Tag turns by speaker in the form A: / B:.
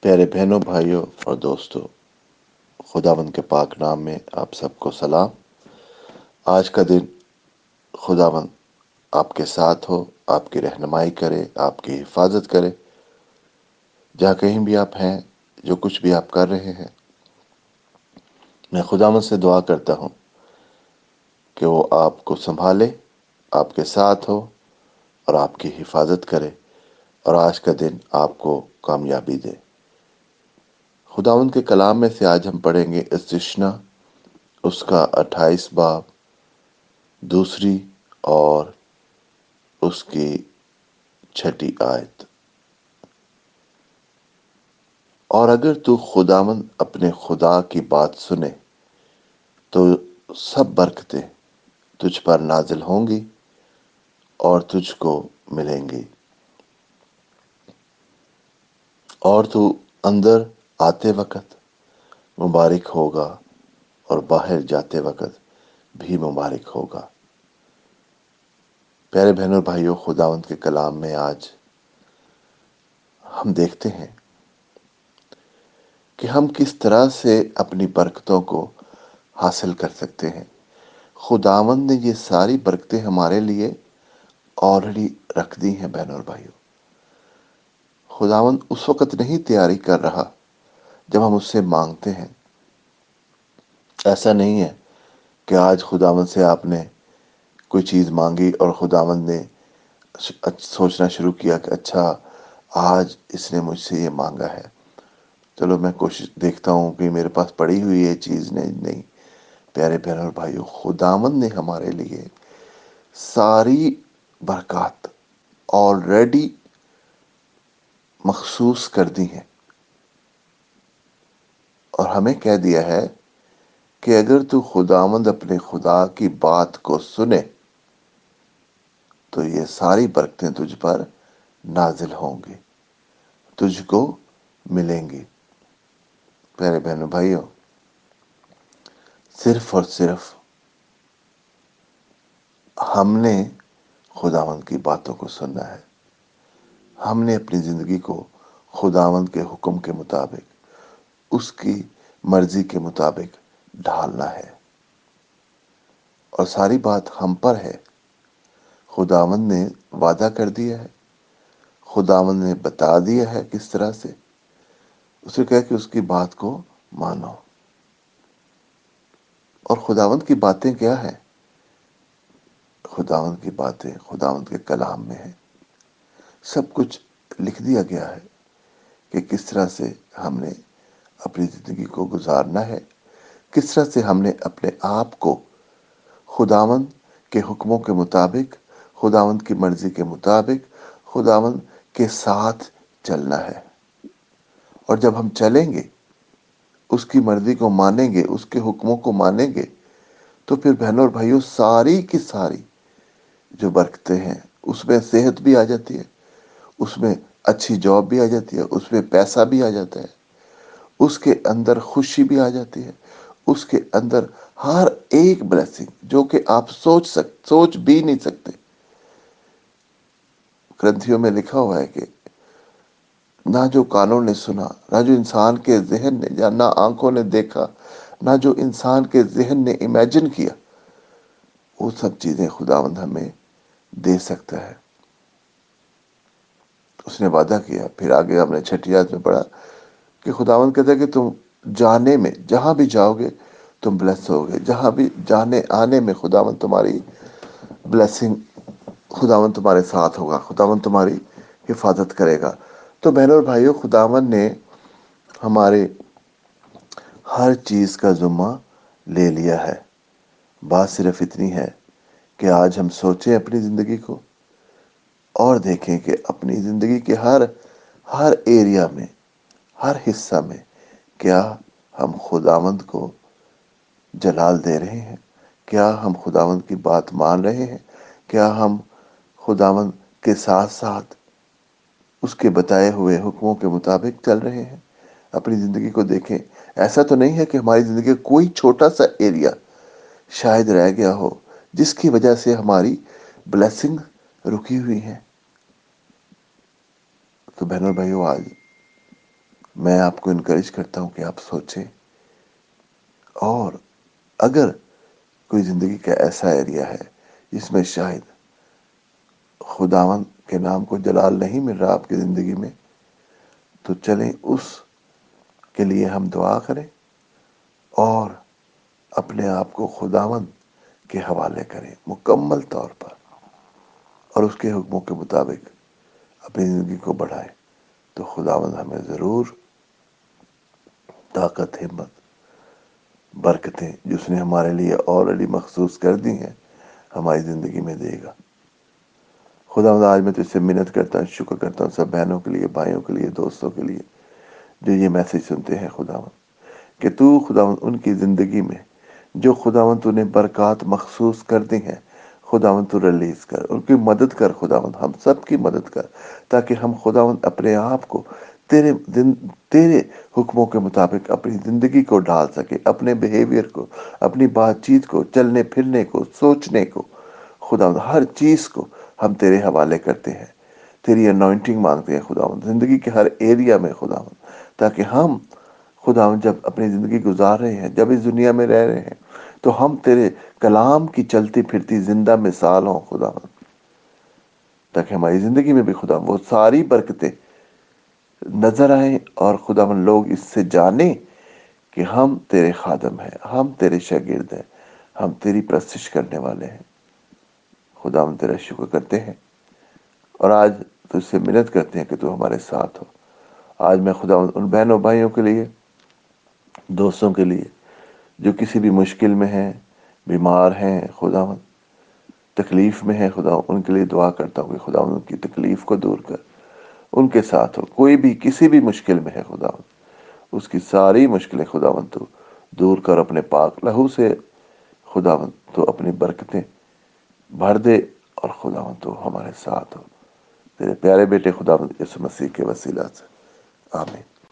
A: پیارے بہنوں، بھائیوں اور دوستوں خداون کے پاک نام میں آپ سب کو سلام۔ آج کا دن خداون آپ کے ساتھ ہو، آپ کی رہنمائی کرے، آپ کی حفاظت کرے۔ جہاں کہیں بھی آپ ہیں، جو کچھ بھی آپ کر رہے ہیں، میں خداون سے دعا کرتا ہوں کہ وہ آپ کو سنبھالے، آپ کے ساتھ ہو اور آپ کی حفاظت کرے اور آج کا دن آپ کو کامیابی دے۔ خداون کے کلام میں سے آج ہم پڑھیں گے استشنا اس کا اٹھائیس باب، دوسری اور اس کی چھٹی آیت۔ اور اگر تو خداون اپنے خدا کی بات سنے، تو سب برکتیں تجھ پر نازل ہوں گی اور تجھ کو ملیں گی۔ اور تو اندر آتے وقت مبارک ہوگا اور باہر جاتے وقت بھی مبارک ہوگا۔ پیارے بہنوں، بھائیوں، خداوند کے کلام میں آج ہم دیکھتے ہیں کہ ہم کس طرح سے اپنی برکتوں کو حاصل کر سکتے ہیں۔ خداوند نے یہ ساری برکتیں ہمارے لیے آلریڈی رکھ دی ہیں بہنوں اور بھائیوں۔ خداون اس وقت نہیں تیاری کر رہا جب ہم اس سے مانگتے ہیں۔ ایسا نہیں ہے کہ آج خداون سے آپ نے کوئی چیز مانگی اور خداون نے سوچنا شروع کیا کہ اچھا آج اس نے مجھ سے یہ مانگا ہے۔ چلو میں کوشش دیکھتا ہوں کہ میرے پاس پڑی ہوئی یہ چیز نہیں نہیں۔ پیارے بہن اور بھائیو خداون نے ہمارے لیے ساری برکات آلریڈی مخصوص کر دی ہیں۔ اور ہمیں کہہ دیا ہے کہ اگر تو خداوند اپنے خدا کی بات کو سنے، تو یہ ساری برکتیں تجھ پر نازل ہوں گی، تجھ کو ملیں گی۔ پیارے بہنوں، بھائیوں، صرف اور صرف ہم نے خداوند کی باتوں کو سننا ہے۔ ہم نے اپنی زندگی کو خداوند کے حکم کے مطابق اس کی مرضی کے مطابق ڈھالنا ہے۔ اور ساری بات ہم پر ہے۔ خداوند نے وعدہ کر دیا ہے۔ خداوند نے بتا دیا ہے کس طرح سے۔ اسے کہا کہ اس کی بات کو مانو۔ اور خداوند کی باتیں کیا ہیں؟ خداوند کی باتیں خداوند کے کلام میں ہیں۔ سب کچھ لکھ دیا گیا ہے کہ کس طرح سے ہم نے اپنی زندگی کو گزارنا ہے۔ کس طرح سے ہم نے اپنے آپ کو خداوند کے حکموں کے مطابق، خداوند کی مرضی کے مطابق، خداوند کے ساتھ چلنا ہے۔ اور جب ہم چلیں گے، اس کی مرضی کو مانیں گے، اس کے حکموں کو مانیں گے، تو پھر بہنوں اور بھائیوں، ساری کی ساری جو برکتے ہیں، اس میں صحت بھی آ جاتی ہے، اس میں اچھی جاب بھی آ جاتی ہے، اس میں پیسہ بھی آ جاتا ہے۔ اس کے اندر خوشی بھی آ جاتی ہے۔ اس کے اندر ہر ایک بلیسنگ جو کہ آپ سوچ سک، سوچ بھی نہیں سکتے۔ گرنتھیوں میں لکھا ہوا ہے کہ نہ جو کانوں نے سنا، نہ جو انسان کے ذہن نے یا نہ آنکھوں نے دیکھا، نہ جو انسان کے ذہن نے امیجن کیا، وہ سب چیزیں خداوند ہمیں دے سکتا ہے۔ اس نے وعدہ کیا، پھر آگے ہم نے چھٹی یاد میں پڑھا کہ خداوند کہتا ہے کہ تم جانے میں، جہاں بھی جاؤ گے، تم بلیس ہو گے۔ جہاں بھی جانے، آنے میں خداوند تمہاری بلیسنگ خداوند تمہارے ساتھ ہوگا، خداوند تمہاری حفاظت کرے گا۔ تو بہنوں اور بھائیوں، خداوند نے ہمارے ہر چیز کا ذمہ لے لیا ہے۔ بات صرف اتنی ہے کہ آج ہم سوچیں اپنی زندگی کو اور دیکھیں کہ اپنی زندگی کے ہر ہر ایریا میں ہر حصہ میں کیا ہم خداوند کو جلال دے رہے ہیں؟ کیا ہم خداوند کی بات مان رہے ہیں؟ کیا ہم خداوند کے ساتھ ساتھ اس کے بتائے ہوئے حکموں کے مطابق چل رہے ہیں؟ اپنی زندگی کو دیکھیں، ایسا تو نہیں ہے کہ ہماری زندگی کا کوئی چھوٹا سا ایریا شاید رہ گیا ہو، جس کی وجہ سے ہماری بلیسنگ رکی ہوئی ہیں۔ تو بہنوں بھائیوں آج میں آپ کو انکریج کرتا ہوں کہ آپ سوچیں۔ اور اگر کوئی زندگی کا ایسا ایریا ہے جس میں شاید خداون کے نام کو جلال نہیں مل رہا آپ کی زندگی میں، تو چلیں اس کے لیے ہم دعا کریں اور اپنے آپ کو خداون کے حوالے کریں مکمل طور پر اور اس کے حکموں کے مطابق اپنی زندگی کو بڑھائیں۔ تو خداون ہمیں ضرور طاقت، ہمت، برکتیں جس نے ہمارے لیے آلریڈی مخصوص کر دی ہیں، ہماری زندگی میں دے گا۔ خدا مد آج میں تو اس سے منت کرتا ہوں، شکر کرتا ہوں، سب بہنوں کے لیے، بھائیوں کے لیے، دوستوں کے لیے جو یہ میسج سنتے ہیں خدا مند، کہ تو خدا مند ان کی زندگی میں جو خدا مند تو نے برکات مخصوص کر دی ہیں، خدا مند تو ریلیز کر۔ کی مدد کر خدا ہم سب کی مدد کر، تاکہ ہم خدا اپنے آپ کو تیرے تیرے حکموں کے مطابق اپنی زندگی کو ڈال سکے، اپنے بیہیویئر کو، اپنی بات چیت کو، چلنے پھرنے کو، سوچنے کو۔ خدا ہر چیز کو ہم تیرے حوالے کرتے ہیں۔ تیری انوائنٹنگ مانگتے ہیں خدا زندگی کے ہر ایریا میں خدا تاکہ ہم خدا جب اپنی زندگی گزار رہے ہیں، جب اس دنیا میں رہ رہے ہیں، تو ہم تیرے کلام کی چلتی پھرتی زندہ مثال ہوں خدا تاکہ ہماری زندگی میں بھی خدا وہ ساری برکتیں نظر آئیں اور خدا من لوگ اس سے جانیں کہ ہم تیرے خادم ہیں، ہم تیرے شاگرد ہیں، ہم تیری پرستش کرنے والے ہیں۔ خدا ہم تیرا شکر کرتے ہیں۔ اور آج تجھ سے منت کرتے ہیں کہ تو ہمارے ساتھ ہو۔ آج میں خدا ان بہنوں بھائیوں کے لیے، دوستوں کے لیے جو کسی بھی مشکل میں ہیں، بیمار ہیں، خدا تکلیف میں ہے خدا، ان کے لیے دعا کرتا ہوں کہ خدا، ان کی تکلیف کو دور کر۔ ان کے ساتھ ہو، کوئی بھی، کسی بھی مشکل میں ہے خدا۔ اس کی ساری مشکلیں خدا تو دور کر، اپنے پاک لہو سے خدا تو اپنی برکتیں بھر دے اور خدا تو ہمارے ساتھ ہو۔ تیرے پیارے بیٹے خدا اس مسیح کے وسیلہ سے۔ آمین۔